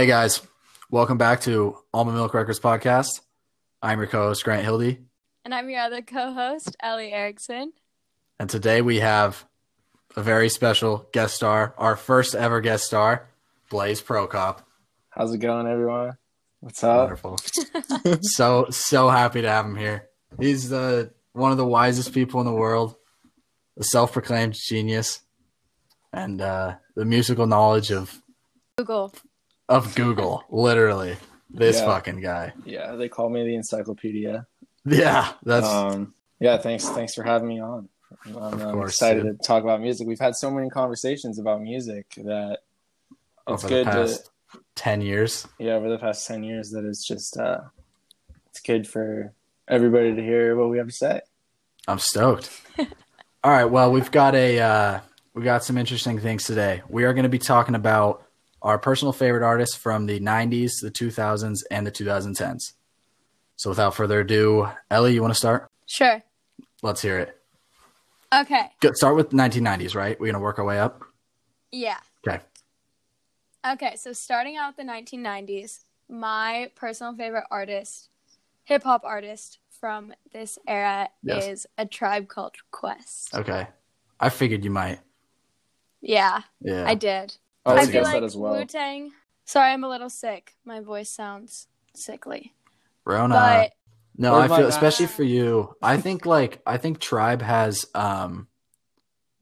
Hey guys, welcome back to Almond Milk Records podcast. I'm your co-host Grant Hildy, And I'm your other co host, Ellie Erickson. and today we have a very special guest star, our first ever guest star, Blaze Prokop. How's it going, everyone? What's up? Wonderful. so so happy to have him here. He's the one of the wisest people in the world, a self-proclaimed genius, and uh, the musical knowledge of Google. Of Google. literally, this Yeah. fucking guy. Yeah, they call me the encyclopedia. Yeah, that's Um, yeah, thanks, thanks for having me on. I'm, Of I'm course, excited dude. to talk about music. We've had so many conversations about music that it's over good the to past ten years. yeah over the past ten years that it's just uh, it's good for everybody to hear what we have to say. I'm stoked. All right, well, we've got a uh, we got some interesting things today. We are going to be talking about our personal favorite artists from the 90s, the 2000s, and the 2010s. So, without further ado, Ellie, you want to start? Sure. Let's hear it. Okay. Go, start with 1990s, right? We're going to work our way up. Yeah. Okay. Okay. So, starting out the 1990s, my personal favorite artist, hip hop artist from this era Yes. is A Tribe Called Quest. Okay. I figured you might. Yeah, Yeah. I did. Oh, I I feel guess like that as well. Wu Tang. Sorry, I'm a little sick. My voice sounds sickly. Rona. But No, Where's I feel guy? especially for you. I think like I think Tribe has um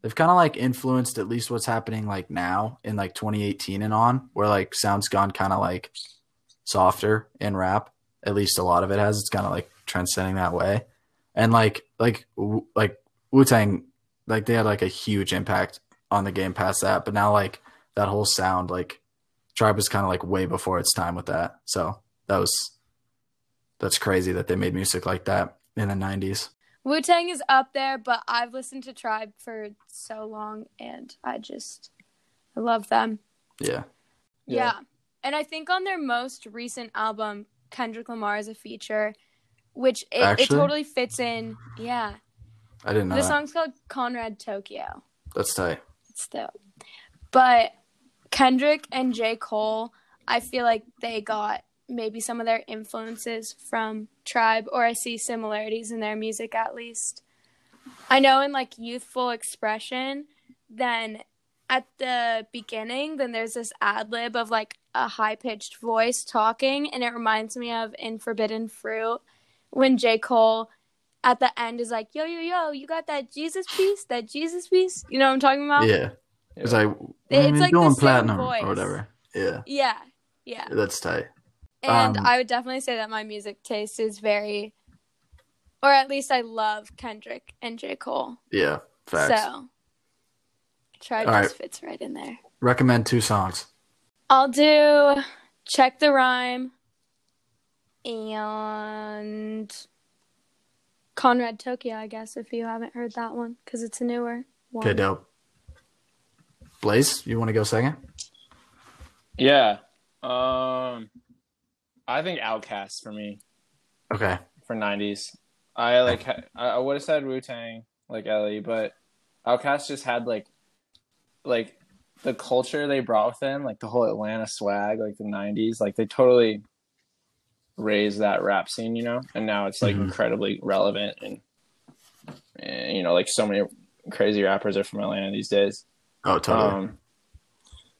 they've kind of like influenced at least what's happening like now in like 2018 and on where like sounds gone kind of like softer in rap. At least a lot of it has. It's kind of like transcending that way. And like like Wu- like Wu-Tang like they had like a huge impact on the game past that, but now like that whole sound like Tribe was kind of like way before its time with that. So that was that's crazy that they made music like that in the 90s. Wu Tang is up there, but I've listened to Tribe for so long and I just I love them. Yeah. Yeah. Yeah. And I think on their most recent album, Kendrick Lamar is a feature, which it, it totally fits in. Yeah. I didn't know The that. song's called Conrad Tokyo. That's tight. It's dope. But Kendrick and J. Cole, I feel like they got maybe some of their influences from Tribe, or I see similarities in their music at least. I know in like youthful expression, then at the beginning, then there's this ad lib of like a high pitched voice talking, and it reminds me of in Forbidden Fruit when J. Cole at the end is like, yo, yo, yo, you got that Jesus piece? That Jesus piece? You know what I'm talking about? Yeah. It's like It's mm, like doing same platinum voice. or whatever. Yeah. Yeah, yeah. That's tight. And Um, I would definitely say that my music taste is very, or at least I love Kendrick and J. Cole. Yeah. Facts. So, Tribe All just right. fits right in there. Recommend two songs. I'll do Check the Rhime and Conrad Tokyo, I guess, if you haven't heard that one, because it's a newer one. Okay, dope. Blaze, you want to go second? Yeah. Um, I think Outkast for me Okay. for '90s. I like. ha- I would have said Wu Tang like Ellie, but Outkast just had like, like the culture they brought with them, like the whole Atlanta swag, like the '90s. Like they totally raised that rap scene, you know. And now it's like Mhm. incredibly relevant, and, and you know, like so many crazy rappers are from Atlanta these days. Oh, totally. Um,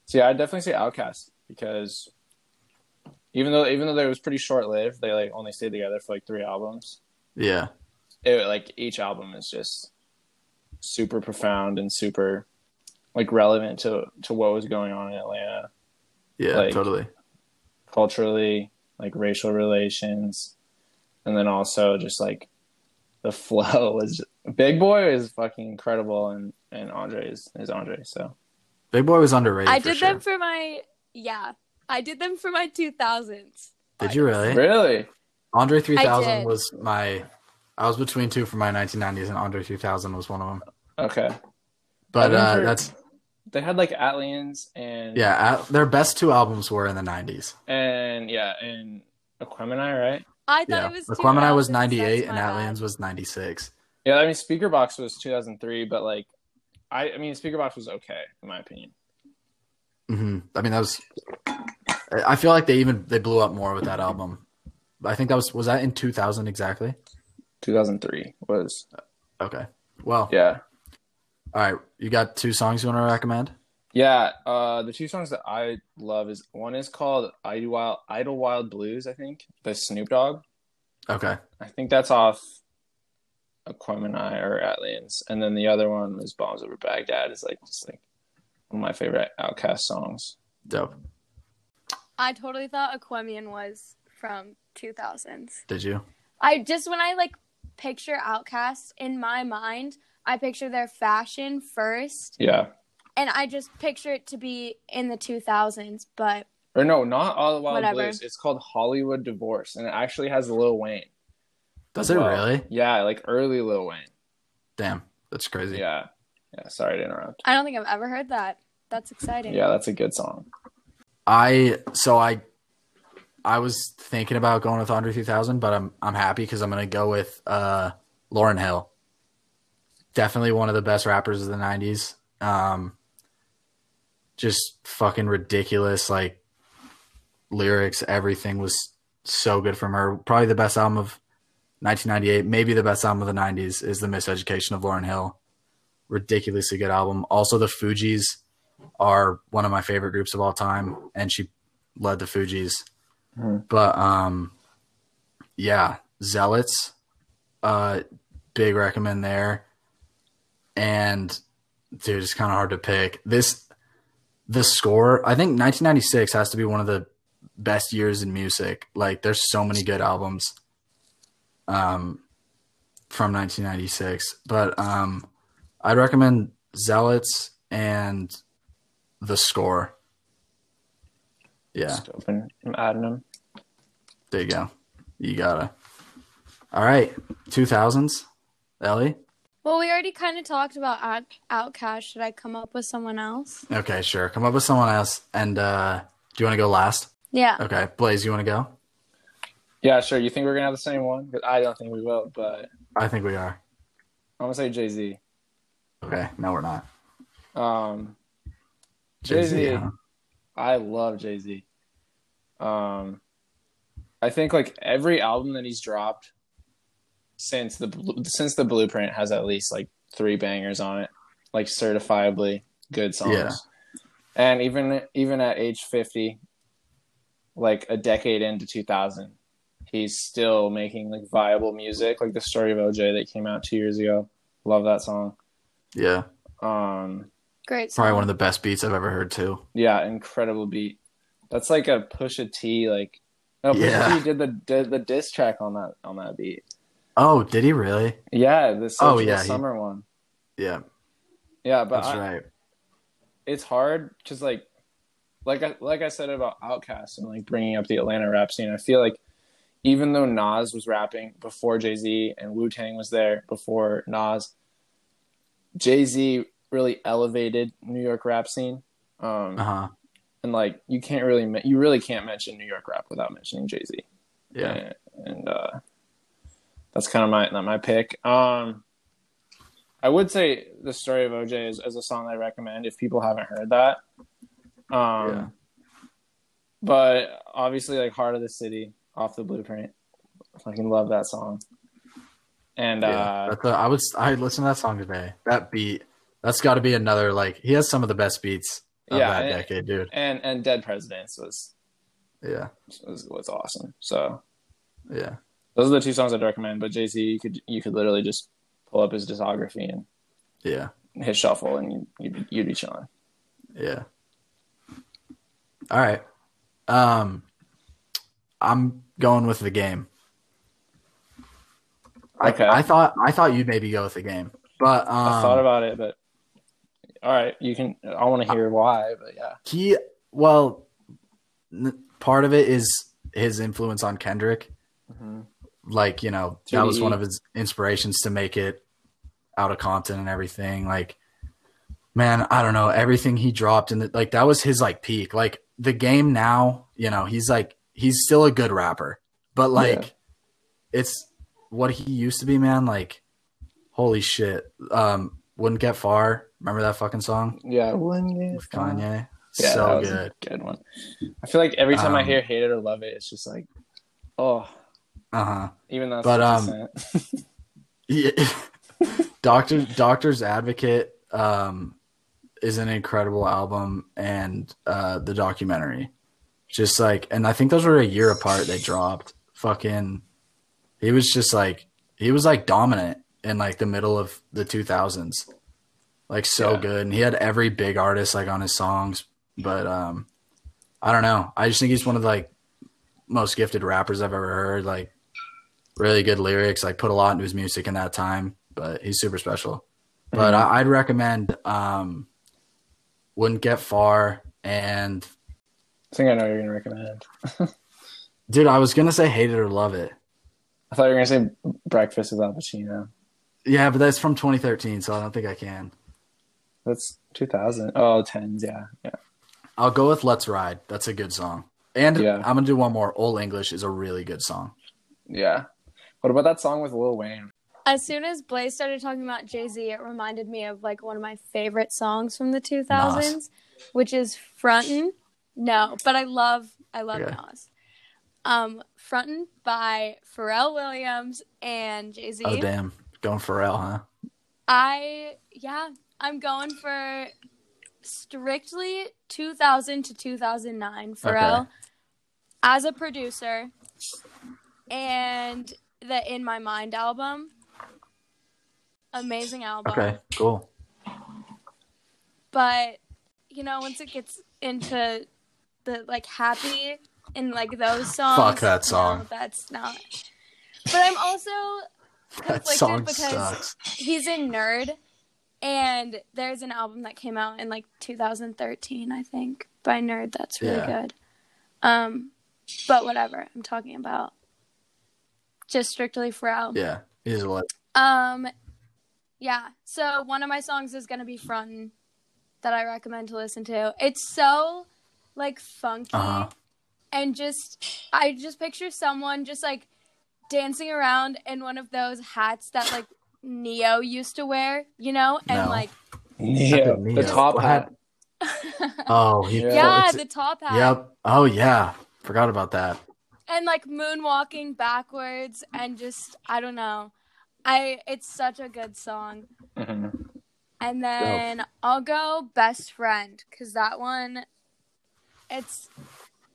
so yeah, I'd definitely say Outkast because even though even though they was pretty short lived, they like only stayed together for like three albums. yeah. It like each album is just super profound and super like relevant to to what was going on in Atlanta Yeah, like- totally. culturally, like racial relations, and then also just like the flow was Big Boi is fucking incredible and and Andre is is Andre so. Big Boi was underrated. I for did sure. them for my, yeah, I did them for my 2000s. Did you really? Really? Andre 3000 was my. I was between two for my 1990s, and Andre 3000 was one of them. Okay. But uh, remember- that's They had like ATLiens and yeah. Uh, their best two albums were in the 90s. and yeah, and Aquemini, right? I thought Yeah, it was. Aquemini was 98 and my bad. Aliens was 96. Yeah, I mean Speakerboxxx was 2003, but like I I mean Speakerboxxx was okay in my opinion. hmm I mean, that was I feel like they even they blew up more with that album. I think that was was that in 2000 exactly. 2003 was Okay. Well, yeah. all right. You got two songs you want to recommend? Yeah, uh, the two songs that I love is one is called Idlewild Idlewild Blues, I think, by Snoop Dogg. Okay. I think that's off Aquemini or ATLiens, and then the other one was Bombs Over Baghdad. Is like just like one of my favorite Outkast songs. Dope. I totally thought Aquemini was from 2000s. Did you? I just when I like picture Outkast in my mind, I picture their fashion first, Yeah, and I just picture it to be in the 2000s. But or no, not All the Wild Whatever. Blues. It's called Hollywood Divorce, and it actually has Lil Wayne. Does as it well. really? Yeah, like early Lil Wayne. Damn, that's crazy. Yeah, yeah. Sorry to interrupt. I don't think I've ever heard that. That's exciting. Yeah, that's a good song. I so I I was thinking about going with Andre 3000, but I'm I'm happy because I'm gonna go with uh Lauryn Hill. Definitely one of the best rappers of the '90s. Um, just fucking ridiculous, like lyrics. Everything was so good from her. Probably the best album of 1998, maybe the best album of the '90s is the Miseducation of Lauryn Hill. Ridiculously good album. Also, the Fugees are one of my favorite groups of all time, and she led the Fugees. Mhm. But um, yeah, Zealots, uh, big recommend there. And dude, it's kind of hard to pick. This, the score. I think 1996 has to be one of the best years in music. Like, there's so many good albums. Um, from 1996, but um, I'd recommend Zealots and the score. Yeah, Just open. I'm adding them. there you go. You gotta. All right, two thousands, Ellie. Well, we already kind of talked about Out- Outkast. Should I come up with someone else? Okay, sure. Come up with someone else. And uh do you want to go last? Yeah. Okay, Blaze, you want to go? Yeah, sure. You think we're gonna have the same one? 'Cause I don't think we will, but I think we are. I'm gonna say Jay Z. Okay, no, we're not. Um, Jay-Z, Jay-Z. huh? I love Jay Z. Um, I think like every album that he's dropped since the since the Blueprint has at least like three bangers on it, like certifiably good songs. Yeah. And even even at age fifty, like a decade into two thousand, he's still making like viable music, like the story of OJ that came out two years ago. Love that song. Yeah, Um, Great. probably one of the best beats I've ever heard too. Yeah, incredible beat. That's like a Pusha T like. No, Pusha Yeah. T did the did the diss track on that on that beat. Oh, did he really? Yeah, the Oh, oh, yeah, he- summer one. Yeah, Yeah, but that's I- right. it's hard because like, like I like I said about Outkast and like bringing up the Atlanta rap scene. I feel like even though Nas was rapping before Jay Z and Wu Tang was there before Nas, Jay Z really elevated New York rap scene. Um, Uh huh. and like you can't really you really can't mention New York rap without mentioning Jay Z. Yeah. and, and uh, that's kind of my my pick. Um, I would say the story of OJ is, is a song I recommend if people haven't heard that. Um, Yeah. but obviously, like Heart of the City off the Blueprint, I fucking love that song. And Yeah, uh, a, I was I listened to that song today. That beat, that's got to be another like he has some of the best beats of Yeah, that and- decade, dude. and and Dead Presidents was Yeah, was, was awesome. So yeah, those are the two songs I'd recommend. But Jay Z, you could you could literally just pull up his discography and yeah, hit shuffle, and you, you'd you'd be chilling. yeah. All right, um, I'm going with the game. I- Okay. I, thought I thought you'd maybe go with the game, but um, I thought about it, but all right, you can. I want to hear why, but yeah, he well, n- part of it is his influence on Kendrick. like you know that was one of his inspirations to make it out of Compton and everything. Like, man, I don't know everything he dropped and like that was his like peak. Like the game now, you know, he's like he's still a good rapper, but like Yeah. it's what he used to be, man. Like, holy shit, um, wouldn't get far. Remember that fucking song yeah. When with Kanye? Yeah, that so was good. a good one. I feel like every time I Um, hear "Hate It or Love It," it's just like, oh, Uh huh. even though. It's But, um, Yeah. Doctor Doctor's Advocate um, is an incredible album, and uh, the documentary, just like, and I think those were a year apart. They dropped. Fucking, he was just like he was like dominant in like the middle of the two thousands, like so Yeah. good, and he had every big artist like on his songs. But um, I don't know. I just think he's one of the like most gifted rappers I've ever heard. Like really good lyrics, like put a lot into his music in that time, but he's super special. But Mhm. I, I'd recommend um Wouldn't Get Far and I think I know you're gonna recommend. dude, I was gonna say Hate It or Love It. I thought you were gonna say "Breakfast with Al Pacino." Yeah, but that's from 2013, so I don't think I can. That's 2000. Oh, tens. Yeah, yeah. I'll go with Let's Ride. That's a good song. And Yeah. I'm gonna do one more. Old English is a really good song. Yeah. What about that song with Lil Wayne? As soon as Blaze started talking about Jay Z, it reminded me of like one of my favorite songs from the 2000s, which is Frontin'. No, but I love I love Okay. Nas. Um, Frontin' by Pharrell Williams and Jay Z. Oh damn, going Pharrell, huh? I yeah, I'm going for strictly 2000 to 2009 Pharrell Okay. as a producer and the In My Mind album. Amazing album. Okay, cool. But you know, once it gets into the like happy and like those songs, Fuck that no, song. that's not. But I'm also That conflicted song because sucks. he's a nerd and there's an album that came out in like 2013 i think by nerd that's really Yeah. good um but whatever i'm talking about just strictly for Pharrell. Yeah, he's a le- um yeah so one of my songs is gonna be frontin that i recommend to listen to it's so like funky Uh-huh. and just i just picture someone just like dancing around in one of those hats that like neo used to wear you know and No. like Neo. the top What hat. Oh, he Yeah. yeah the top hat Yep. Oh yeah. Forgot about that. and like moonwalking backwards and just i don't know i it's such a good song Mhm. And then I'll go best friend because that one, it's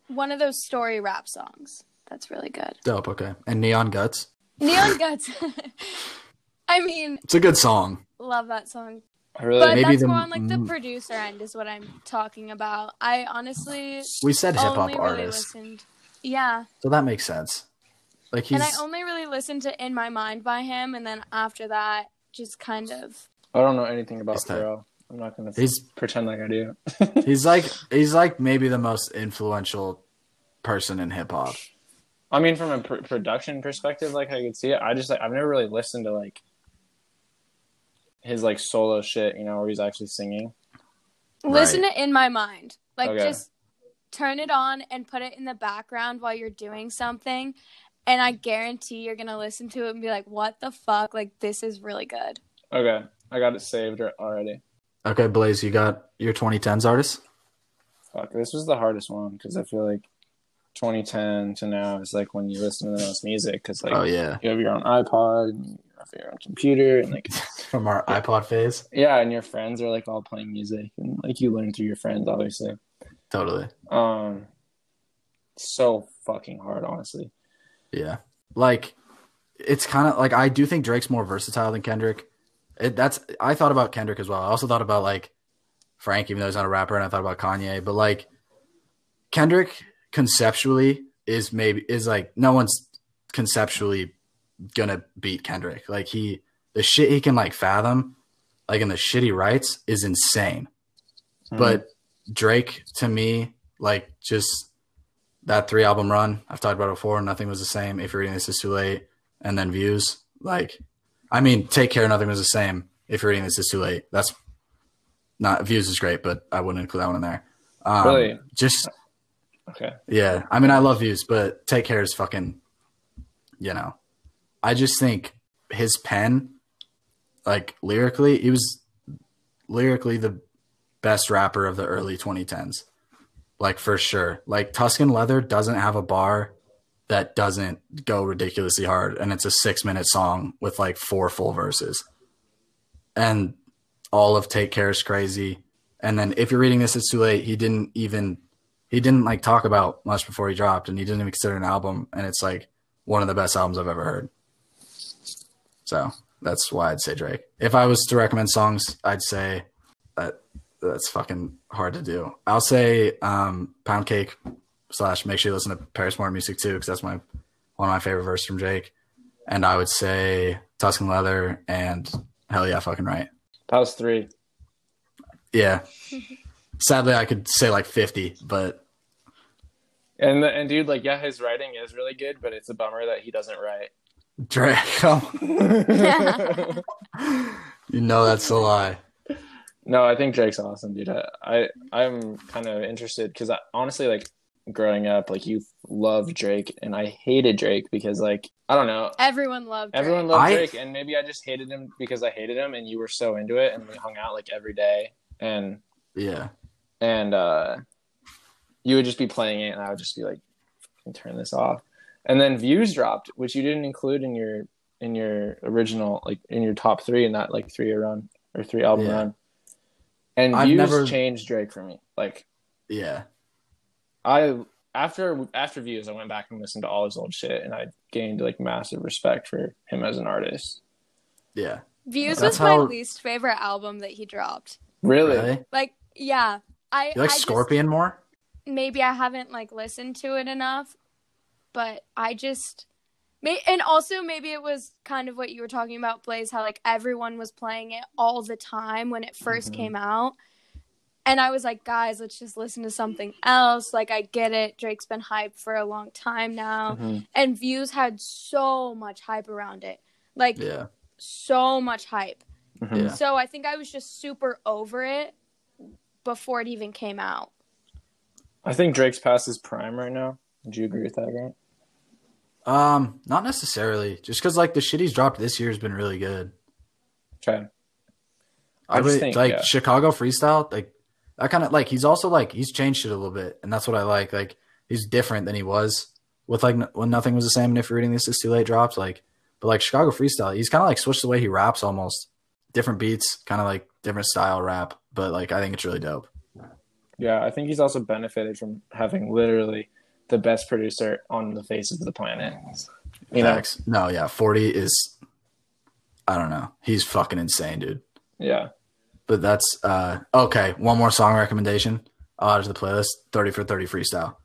one of those story rap songs. That's really good. Dope. Okay. And Neon Guts. Neon Guts. I mean, It's a good song. love that song. I really But Maybe that's the- more on like the producer end is what I'm talking about. I honestly We said hip hop only really artist, listened. Yeah, so that makes sense. Like he's and I only really listened to "In My Mind" by him, and then after that, just kind of I don't know anything about He's tight. Pharrell. I'm not gonna he's pretend like I do. he's like he's like maybe the most influential person in hip hop. I mean, from a pr- production perspective, like I could see it. I just like I've never really listened to like his like solo shit, you know, where he's actually singing. listen to "In My Mind." Like Okay. just turn it on and put it in the background while you're doing something, and I guarantee you're gonna listen to it and be like, "What the fuck? Like this is really good." Okay, I got it saved already. Okay, Blaze, you got your 2010s artists. Fuck, this was the hardest one because I feel like 2010 to now is like when you listen to the most music because like oh yeah, you have your own iPod, and you have your own computer, and like from our iPod phase. yeah, and your friends are like all playing music, and like you learn through your friends, obviously. Totally. Um, so fucking hard, honestly. Yeah. Like it's kind of like I do think Drake's more versatile than Kendrick. It, that's I thought about Kendrick as well. I also thought about like Frank, even though he's not a rapper, and I thought about Kanye. But like Kendrick conceptually is maybe is like no one's conceptually gonna beat Kendrick. Like he the shit he can like fathom, like in the shit he writes is insane. Hmm. But Drake to me, like just that three album run, I've talked about it before. Nothing was the same. If you're reading this is too late, and then views. Like, I mean, take care. Nothing was the same. If you're reading this it's too late. That's not views is great, but I wouldn't include that one in there. Um, Really? Just okay, yeah. I mean, I love views, but take care is fucking. You know, I just think his pen, like lyrically, he was lyrically the best rapper of the early 2010s. Like for sure. Like Tuscan Leather doesn't have a bar that doesn't go ridiculously hard and it's a 6 minute song with like four full verses. And all of Take Care is crazy. And then if you're reading this it's too late, he didn't even he didn't like talk about much before he dropped and he didn't even consider an album and it's like one of the best albums I've ever heard. So that's why I'd say Drake. If I was to recommend songs, I'd say that that's fucking hard to do. I'll say um, Pound Cake slash make sure you listen to Paris Morton music too because that's my one of my favorite verses from Jake. And I would say Tuscan Leather and Hell Yeah, fucking right. That was three. Yeah. Sadly, I could say like fifty, but And the, and dude, like yeah, his writing is really good, but it's a bummer that he doesn't write. Drake, come. you know that's a lie. No, I think Drake's awesome, dude. I, I I'm kind of interested because honestly, like growing up, like you loved Drake, and I hated Drake because like I don't know, Everyone loved Drake. everyone loved I- Drake, and maybe I just hated him because I hated him, and you were so into it, and we hung out like every day, and Yeah. and uh, you would just be playing it, and I would just be like, "Fucking turn this off." And then Views dropped, which you didn't include in your in your original like in your top three in that like three year run or three album Yeah. run. And I've Views never- changed Drake for me. Like Yeah. I after after Views, I went back and listened to all his old shit, and I gained like massive respect for him as an artist. Yeah. Views That's was my least favorite album that he dropped. Really? Really? Like, yeah, I You like I just- Scorpion more? maybe I haven't like listened to it enough, but I just may and also maybe it was kind of what you were talking about, Blaze, how like everyone was playing it all the time when it 1st Mhm. came out. And I was like, guys, let's just listen to something else. Like I get it. Drake's been hyped for a long time now. Mhm. And views had so much hype around it. Like Yeah. so much hype. Mhm. Yeah. So I think I was just super over it before it even came out. I think Drake's past his prime right now. Would you agree with that, Grant? Um, not necessarily. Just because like the shit he's dropped this year has been really good. Okay. I, I just really think, like yeah. Chicago freestyle. Like that kind of like he's also like he's changed it a little bit, and that's what I like. Like he's different than he was with like when nothing was the same. And if you're reading this, is too late drops. Like, but like Chicago freestyle, he's kind of like switched the way he raps almost. Different beats, kind of like different style rap, but like I think it's really dope. Yeah, I think he's also benefited from having literally the best producer on the face of the planet. You know? No, yeah, forty is. I don't know. He's fucking insane, dude. Yeah. But that's uh okay. One more song recommendation. I'll add to the playlist. Thirty for thirty freestyle.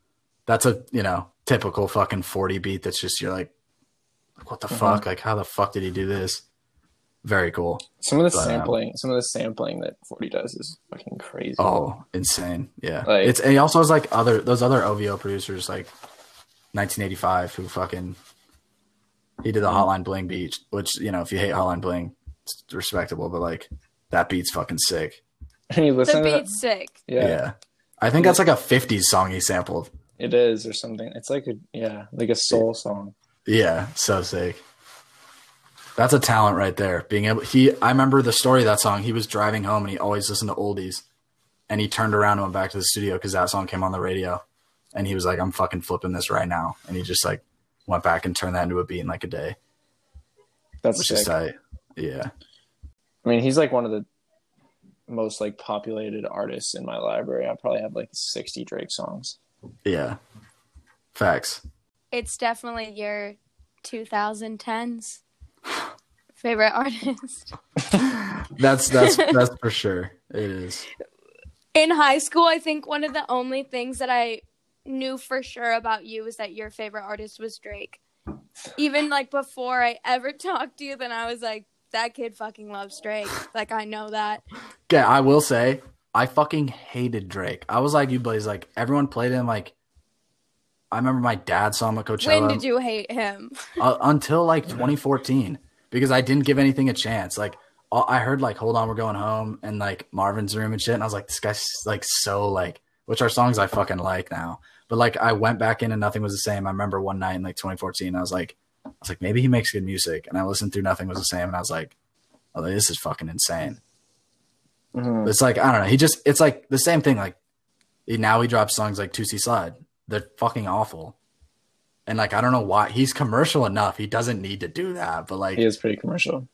That's a you know typical fucking forty beat. That's just you're like, what the Mhm. fuck? Like how the fuck did he do this? Very cool. Some of the But, um, sampling, some of the sampling that Forty does is fucking crazy. Oh, insane. Yeah. Like- it's and he also has like other those other OVO producers like 1985 who fucking he did the Hotline Bling beat, which you know if you hate Hotline Bling, it's respectable, but like that beat's fucking sick. And you The listen to that? beat's sick. Yeah, yeah. I think that's like a 50s song he sampled. it is or something. It's like a yeah, like a soul song. Yeah, so sick. That's a talent right there. Being able he I remember the story of that song. He was driving home and he always listened to oldies. And he turned around and went back to the studio because that song came on the radio. And he was like, I'm fucking flipping this right now. And he just like went back and turned that into a beat in like a day. That's Which sick. is tight. Yeah. I mean, he's like one of the most like populated artists in my library. I probably have like sixty Drake songs. Yeah. Facts. It's definitely your 2010s favorite artist. That's that's that's for sure. It is. In high school, I think one of the only things that I knew for sure about you was that your favorite artist was Drake. Even like before I ever talked to you, then I was like, that kid fucking loves Drake. Like I know that. Yeah, I will say I fucking hated Drake. I was like you Blaze, like everyone played him like I remember my dad saw him at Coachella When did you hate him? uh, until like 2014 because I didn't give anything a chance. Like all, I heard like "Hold On, We're Going Home" and like Marvin's Room and shit, and I was like, this guy's like so like, which are songs I fucking like now. But like I went back in and nothing was the same. I remember one night in like 2014, I was like, I was like, maybe he makes good music, and I listened through Nothing Was the Same, and I was like, oh, this is fucking insane. Mhm. It's like I don't know. He just it's like the same thing. Like he, now he drops songs like Toosie Slide. They're fucking awful. And like I don't know why he's commercial enough. He doesn't need to do that. But like He is pretty commercial.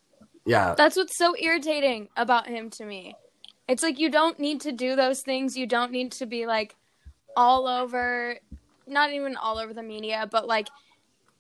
yeah, That's what's so irritating about him to me. It's like you don't need to do those things. You don't need to be like all over, not even all over the media, but like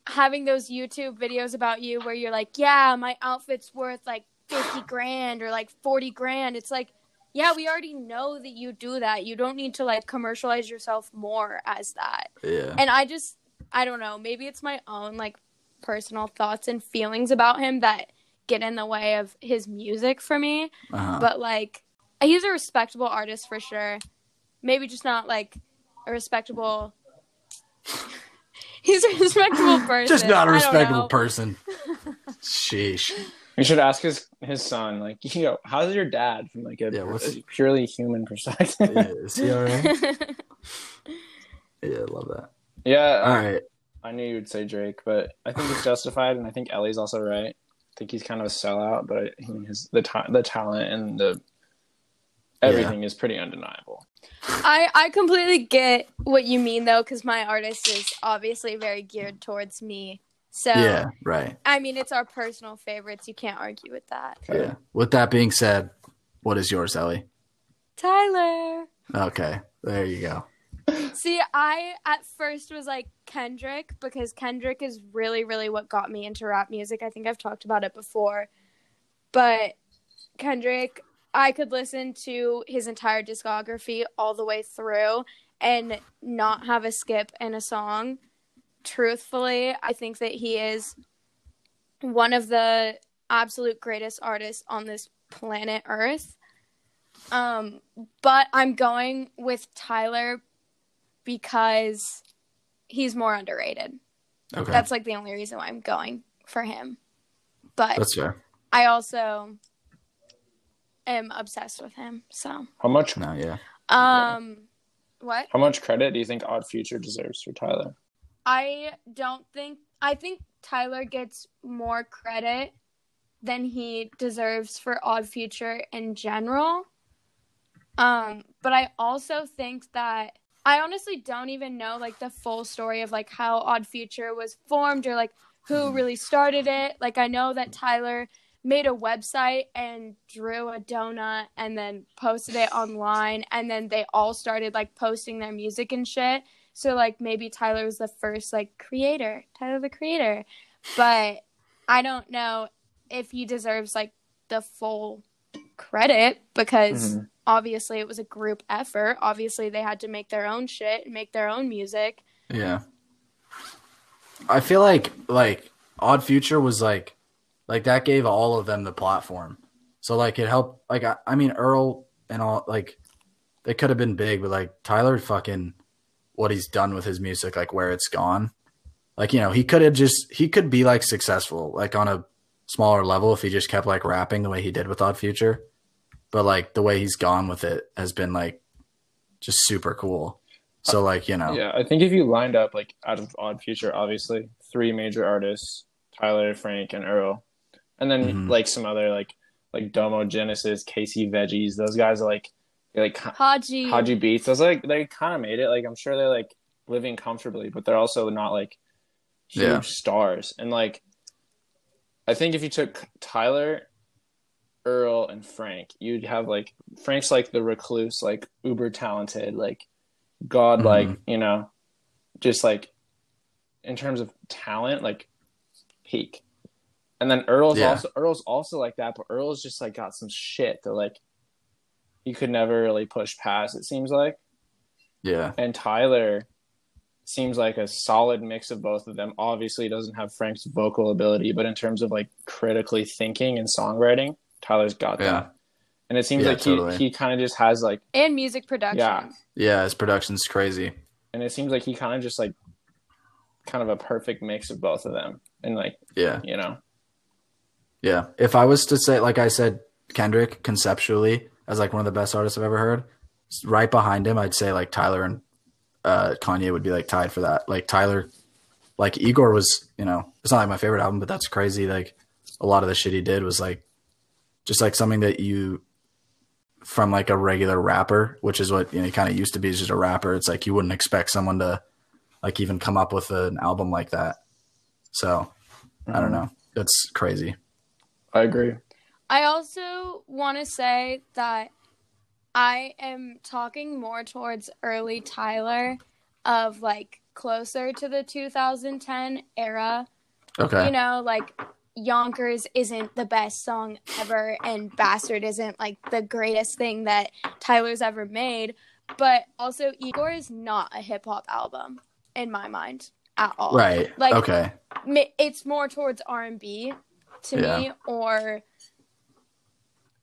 having those YouTube videos about you where you're like, yeah, my outfit's worth like 50 grand or like 40 grand. It's like, yeah, we already know that you do that. You don't need to like commercialize yourself more as that. yeah, And I just, I don't know, maybe it's my own like personal thoughts and feelings about him that get in the way of his music for me. uh-huh. But like, he's a respectable artist for sure. Maybe just not like a respectable. He's a respectable person. just not a respectable person. Sheesh. You should ask his his son, like, you know, how's your dad from like a, Yeah, a purely human perspective? Yeah, Yeah. is he all right? Yeah, I love that. Yeah, all um, right. I knew you would say Drake, but I think it's justified, and I think Ellie's also right. I think he's kind of a sellout, but I, he his the ta- the talent and the everything is pretty undeniable. I I completely get what you mean though, because my artist is obviously very geared towards me. So Yeah, right. I mean, it's our personal favorites. You can't argue with that. Yeah. With that being said, what is yours, Ellie? Tyler. Okay, there you go. See, I at first was like Kendrick because Kendrick is really, really what got me into rap music. I think I've talked about it before. But Kendrick, I could listen to his entire discography all the way through and not have a skip in a song. Truthfully, I think that he is one of the absolute greatest artists on this planet Earth. Um, but I'm going with Tyler because he's more underrated. Okay, That's like the only reason why I'm going for him. But that's fair. I also am obsessed with him. So, How much No, yeah. um, what? how much credit do you think Odd Future deserves for Tyler? I don't think I think Tyler gets more credit than he deserves for Odd Future in general. Um, but I also think that I honestly don't even know like the full story of like how Odd Future was formed or like who really started it. Like I know that Tyler made a website and drew a donut and then posted it online and then they all started like posting their music and shit. So like maybe Tyler was the first like creator, Tyler the creator. But I don't know if he deserves like the full credit because Mhm. obviously it was a group effort. Obviously they had to make their own shit and make their own music. Yeah. I feel like like Odd Future was like like that gave all of them the platform. So like it helped like I, I mean Earl and all like they could have been big, but like Tyler fucking what he's done with his music, like where it's gone. Like, you know, he could have just he could be like successful, like on a smaller level if he just kept like rapping the way he did with Odd Future. But like the way he's gone with it has been like just super cool. So like, you know. Yeah, I think if you lined up like out of Odd Future, obviously three major artists: Tyler, Frank, and Earl, and then Mhm. like some other like like Domo Genesis, Casey Veggies. Those guys are like like Hodgy. Hodgy Beats. Those like they kind of made it. Like I'm sure they're like living comfortably, but they're also not like huge Yeah. stars. And like I think if you took Tyler, Earl, and Frank, you'd have like Frank's like the recluse, like uber talented, like god like, you know, just like in terms of talent, like peak. And then Earl's Yeah. also Earl's also like that, but Earl's just like got some shit that like you could never really push past, it seems like. Yeah. And Tyler seems like a solid mix of both of them. Obviously, he doesn't have Frank's vocal ability, but in terms of like critically thinking and songwriting, Tyler's got Yeah. that. And it seems Yeah, like totally. he, he kind of just has like, and music production. Yeah. Yeah, his production's crazy. and it seems like he kind of just like, kind of a perfect mix of both of them. And like, Yeah. you know, Yeah. If I was to say, like I said, Kendrick conceptually as like one of the best artists I've ever heard, right behind him, I'd say like Tyler and uh, Kanye would be like tied for that. Like Tyler, like Igor was, you know, it's not like my favorite album, but that's crazy. Like a lot of the shit he did was like just like something that you from like a regular rapper, which is what you know he kind of used to be, is just a rapper. It's like you wouldn't expect someone to like even come up with an album like that. So I don't know. It's crazy. I agree. I also want to say that I am talking more towards early Tyler of like closer to the 2010 era. Okay. You know, like Yonkers isn't the best song ever and Bastard isn't like the greatest thing that Tyler's ever made, but also Igor is not a hip hop album in my mind at all. right. Like okay. It's more towards R&B to Yeah. me or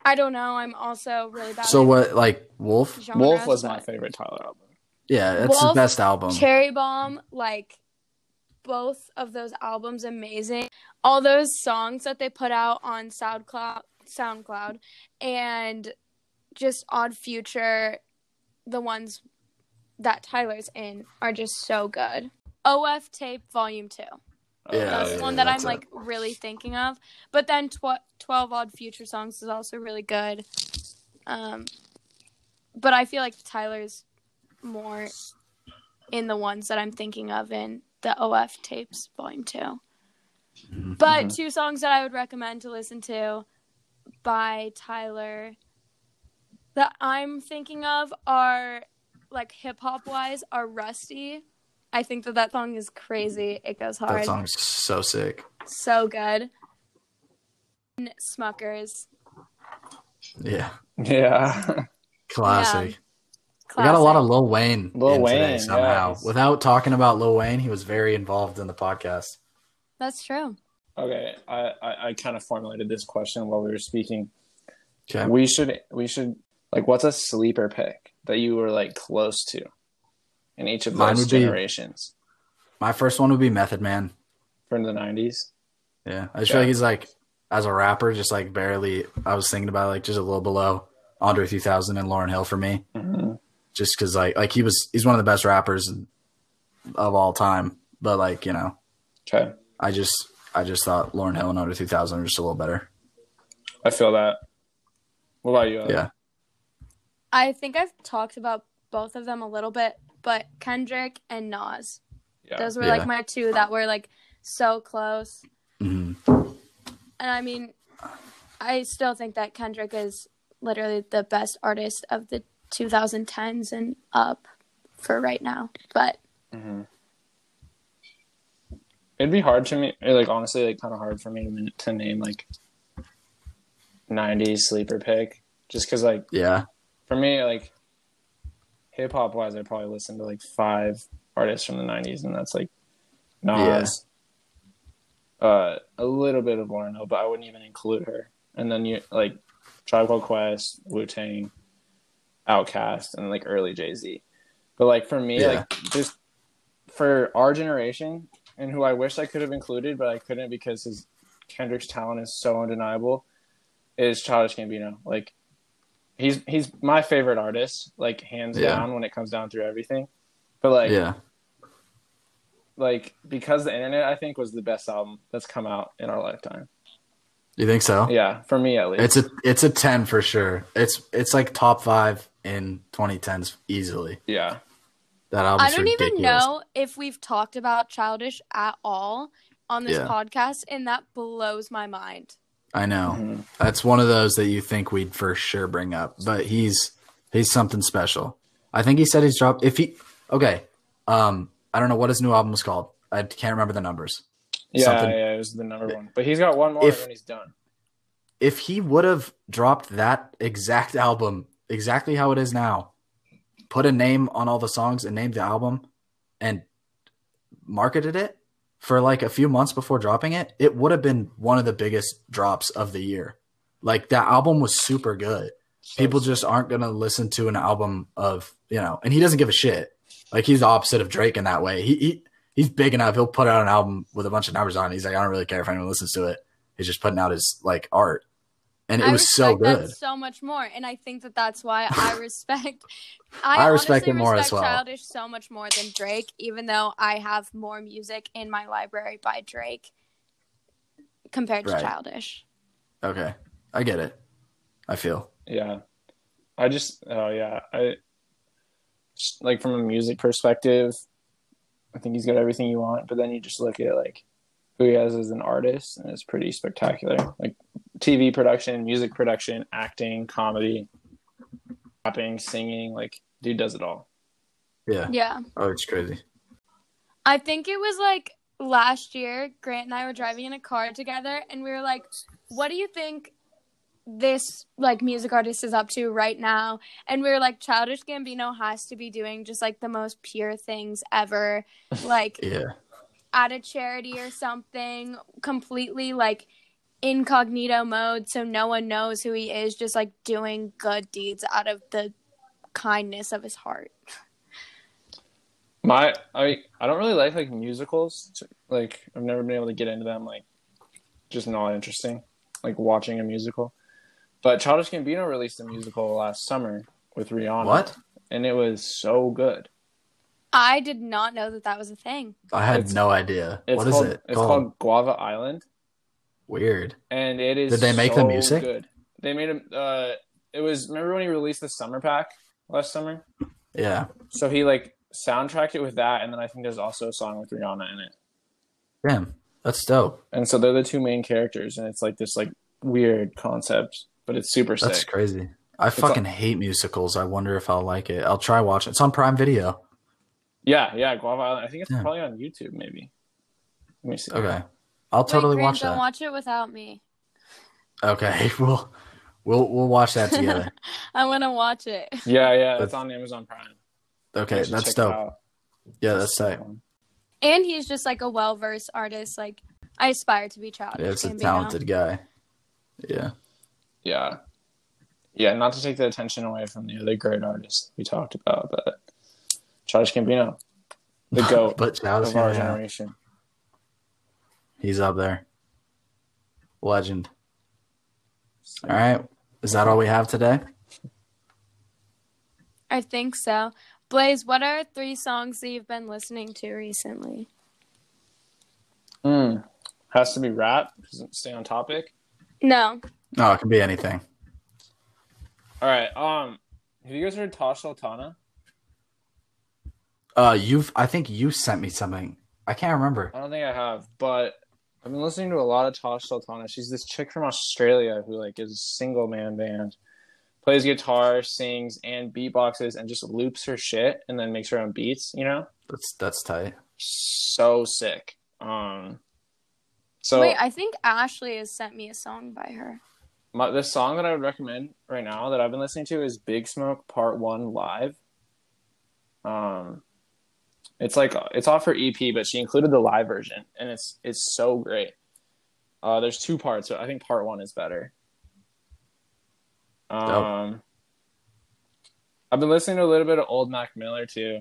I don't know, I'm also really bad So at what like Wolf? genres, Wolf was my favorite Tyler album. Yeah, that's Wolf, the best album. Cherry Bomb, like both of those albums amazing. All those songs that they put out on SoundCloud SoundCloud and just Odd Future, the ones that Tyler's in are just so good. OF tape volume 2. Yeah, That's yeah, one that I'm it. like really thinking of. But then tw- 12 Odd Future Songs is also really good. Um, but I feel like Tyler's more in the ones that I'm thinking of in the OF tapes, volume 2. Mhm. But two songs that I would recommend to listen to by Tyler that I'm thinking of are like hip hop wise are Rusty. I think that that song is crazy. It goes hard. That song's so sick. So good. And Smuckers. Yeah. Yeah. Classic. Classic. We got a lot of Lil Wayne Lil in today Wayne, somehow. yes. Without talking about Lil Wayne, he was very involved in the podcast. That's true. okay. I, I, I kind of formulated this question while we were speaking. Okay. We should we should like what's a sleeper pick that you were like close to in each of Mine those would be- generations My first one would be Method Man. from the nineties? Yeah. I just Yeah. feel like he's like as a rapper, just like barely I was thinking about like just a little below Andre 3000 and Lauryn Hill for me. Mm-hmm. Just cause like like he was he's one of the best rappers of all time. But like, you know, Okay. I just I just thought Lauryn Hill and Andre 3000 are just a little better. I feel that. What about you? Ellie? Yeah. I think I've talked about both of them a little bit, but Kendrick and Nas. Yeah. Those were Yeah. like my two that were like so close. hmm And I mean, I still think that Kendrick is literally the best artist of the 2010s and up for right now. But hmm It'd be hard to me, like honestly, like kind of hard for me to, to name like '90s sleeper pick, just because like Yeah. for me, like hip hop wise, I probably listened to like five artists from the '90s, and that's like Nas, uh, a little bit of Lauryn Hill, but I wouldn't even include her. And then you like Tribe Called Quest, Wu Tang, Outkast, and like early Jay Z. But like for me, Yeah. like just for our generation, and who I wish I could have included, but I couldn't because his Kendrick's talent is so undeniable, is Childish Gambino. Like he's he's my favorite artist, like hands Yeah. down when it comes down through everything. But like Yeah. like because the internet I think was the best album that's come out in our lifetime. You think so? Yeah, for me at least. It's a it's a ten for sure. It's it's like top five in 2010s easily. yeah. That album's I don't even know if we've talked about Childish at all on this Yeah. podcast, and that blows my mind. I know Mhm. that's one of those that you think we'd for sure bring up, but he's he's something special. I think he said he's dropped. If he okay, um, I don't know what his new album was called. I can't remember the numbers. Yeah, Something- yeah, it was the number one. But he's got one more If- and he's done. If he would have dropped that exact album exactly how it is now, put a name on all the songs and named the album, and marketed it for like a few months before dropping it, it would have been one of the biggest drops of the year. Like that album was super good. People just aren't gonna listen to an album of you know, and he doesn't give a shit. Like he's the opposite of Drake in that way. He, he he's big enough. He'll put out an album with a bunch of numbers on. it. He's like, I don't really care if anyone listens to it. He's just putting out his like art, and it I was so good. that so much more, and I think that that's why I respect. I, I respect it more as well. Childish so much more than Drake, even though I have more music in my library by Drake compared to Right. Childish. Okay, I get it. I feel Yeah. I just oh yeah, I just, like from a music perspective, I think he's got everything you want. But then you just look at like who he has as an artist, and it's pretty spectacular. Like TV production, music production, acting, comedy, rapping, singing. Like dude does it all. Yeah. Yeah. Oh, it's crazy. I think it was like last year, Grant and I were driving in a car together and we were like, what do you think this like music artist is up to right now? And we were like, Childish Gambino has to be doing just like the most pure things ever. Like Yeah. at a charity or something, completely like incognito mode so no one knows who he is, just like doing good deeds out of the kindness of his heart. My I I don't really like like musicals. Like I've never been able to get into them. Like just not interesting. Like watching a musical. But Childish Gambino released a musical last summer with Rihanna. What? And it was so good. I did not know that that was a thing. I had It's- no idea. What is called, it? It's called? called Guava Island, Weird. and it is. Did they make the music? Good. They made a. Uh, it was. Remember when he released the summer pack last summer? Yeah. So he like soundtracked it with that, and then I think there's also a song with Rihanna in it. Damn. That's dope. And so they're the two main characters, and it's like this like weird concept, but it's super sick. That's sick. crazy. I fucking hate musicals. I wonder if I'll like it. I'll try watching. It's on Prime Video. Yeah, yeah, Guava Island. I think it's Yeah. probably on YouTube, maybe. Let me see. Okay. I'll totally Wait, Grant, watch don't that. watch it without me. Okay. We'll we'll we'll watch that together. I want to watch it. Yeah, yeah, But- it's on Amazon Prime. Okay, that's dope. Yeah, that's tight. And he's just like a well versed artist. Like I aspire to be Childish Yeah, it's a talented guy. Yeah. Yeah. Yeah, not to take the attention away from the other great artists we talked about, but Childish Gambino, the goat but Childish of our Gambino, generation. He's up there. Legend. All right. Is that all we have today? I think so. Blaze, what are three songs that you've been listening to recently? Mm. Has to be rap. Doesn't stay on topic. No. No, it can be anything. All right. Um, have you guys heard Tash Sultana? Uh, you've. I think you sent me something. I can't remember. I don't think I have, but I've been listening to a lot of Tash Sultana. She's this chick from Australia who like is a single man band, plays guitar, sings, and beatboxes, and just loops her shit and then makes her own beats. You know, That's that's tight. so sick. Um, so Wait, I think Ashley has sent me a song by her. my, the song that I would recommend right now that I've been listening to is Big Smoke Part One Live. Um, it's like it's off her EP, but she included the live version, and it's it's so great. Uh, there's two parts, so I think part one is better. Um, I've been listening to a little bit of old Mac Miller too.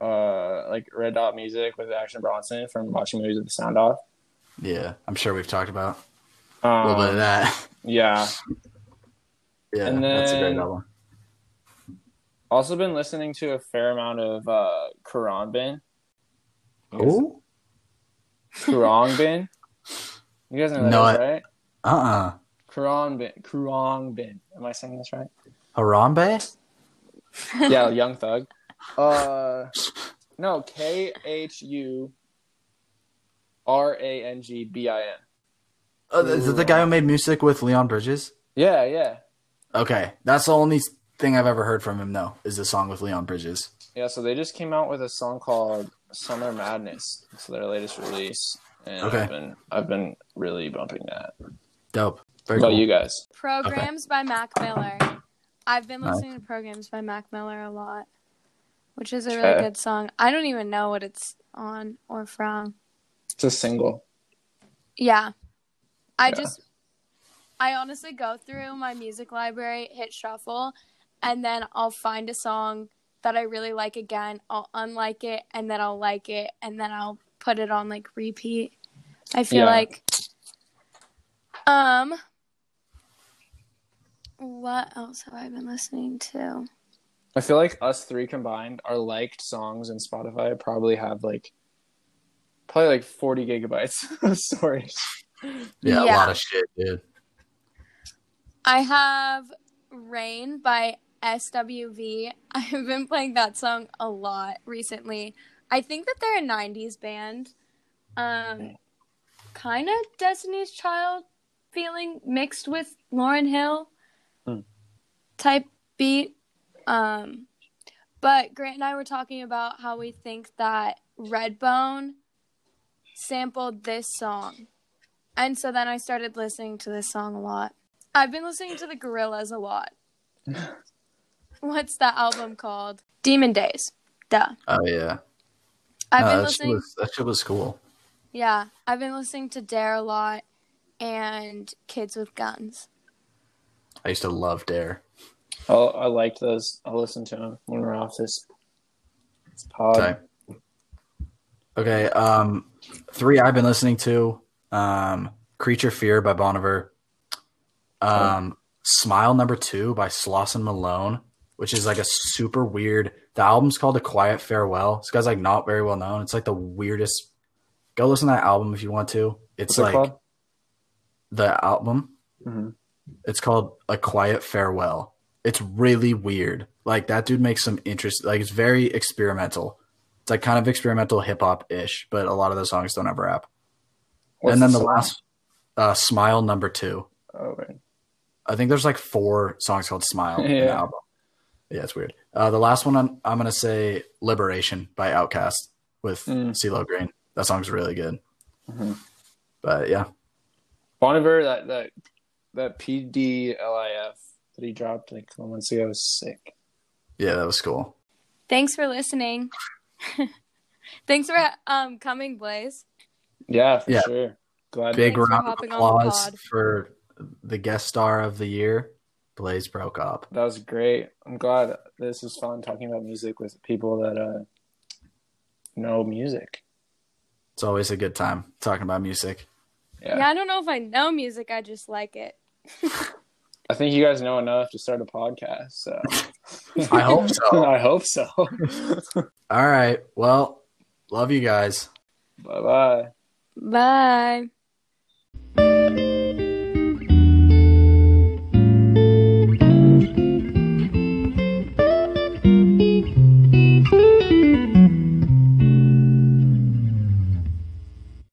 Uh, like Red Dot Music with Action Bronson from watching movies with the sound off. Yeah, I'm sure we've talked about Um, a little bit of that. Yeah, Yeah, and that's a great then- album. Also been listening to a fair amount of uh Khruangbin. Who? Bin. You guys know that, No, is, right? Uh uh Khruangbin. Quran Bin. Am I saying this right? Harambe? Yeah, Young Thug. Uh no, K H U R A N G B I N. Uh, is it the guy who made music with Leon Bridges? Yeah, yeah. Okay, that's the only thing I've ever heard from him. though, is the song with Leon Bridges. Yeah, so they just came out with a song called Summer Madness. It's their latest release. And Okay. I've been I've been really bumping that. Dope. Very What about cool. you guys? Programs by Mac Miller. I've been Nice. listening to Programs by Mac Miller a lot, which is a really Okay. good song. I don't even know what it's on or from. It's a single. Yeah. I Yeah. just I honestly go through my music library, hit shuffle, and then I'll find a song that I really like again. I'll unlike it and then I'll like it and then I'll put it on like repeat. I feel Yeah. like um what else have I been listening to? I feel like us three combined, our liked songs in Spotify probably have like probably like 40 gigabytes of storage. Yeah, a lot of shit, dude. I have Rain by SWV. I've been playing that song a lot recently. I think that they're a 90s band. Um, kind of Destiny's Child feeling mixed with Lauryn Hill Hmm. type beat. Um, but Grant and I were talking about how we think that Redbone sampled this song. And so then I started listening to this song a lot. I've been listening to the Gorillaz a lot. What's that album called? Demon Days. Duh. Oh yeah. I've No, been that, shit listening. was, that shit was cool. Yeah, I've been listening to Dare a lot and Kids with Guns. I used to love Dare. Oh, I liked those. I'll listen to them when we're off this, this pod. Okay. Okay. Um, three I've been listening to. Um, Creature Fear by Bon Iver. Um, Smile Number Two by Slauson Malone, which is like a super weird. The album's called A Quiet Farewell. This guy's like not very well known. It's like the weirdest. Go listen to that album if you want to. It's What's like called? the album. hmm It's called A Quiet Farewell. It's really weird. Like that dude makes some interest. Like it's very experimental. It's like kind of experimental hip hop ish, but a lot of the songs don't have rap. and then the, song? last, uh, Smile Number Two. Oh, right. I think there's like four songs called Smile in the album. Yeah, it's weird. Uh, the last one I'm, I'm gonna say Liberation by Outkast with Mm. CeeLo Green. That song's really good. Mhm. But yeah, Bon Iver, that that that PDLIF that he dropped like a couple months ago was sick. yeah, that was cool. Thanks for listening. Thanks for um coming, Blaze. Yeah, for Yeah. sure. Glad. Big round of hopping the applause for the guest star of the year, Blaze Broke Up. That was great. I'm glad this was fun talking about music with people that uh know music. It's always a good time talking about music. Yeah. Yeah, I don't know if I know music, I just like it. I think you guys know enough to start a podcast. So I hope so. I hope so. All right. Well, love you guys. bye bye. Bye.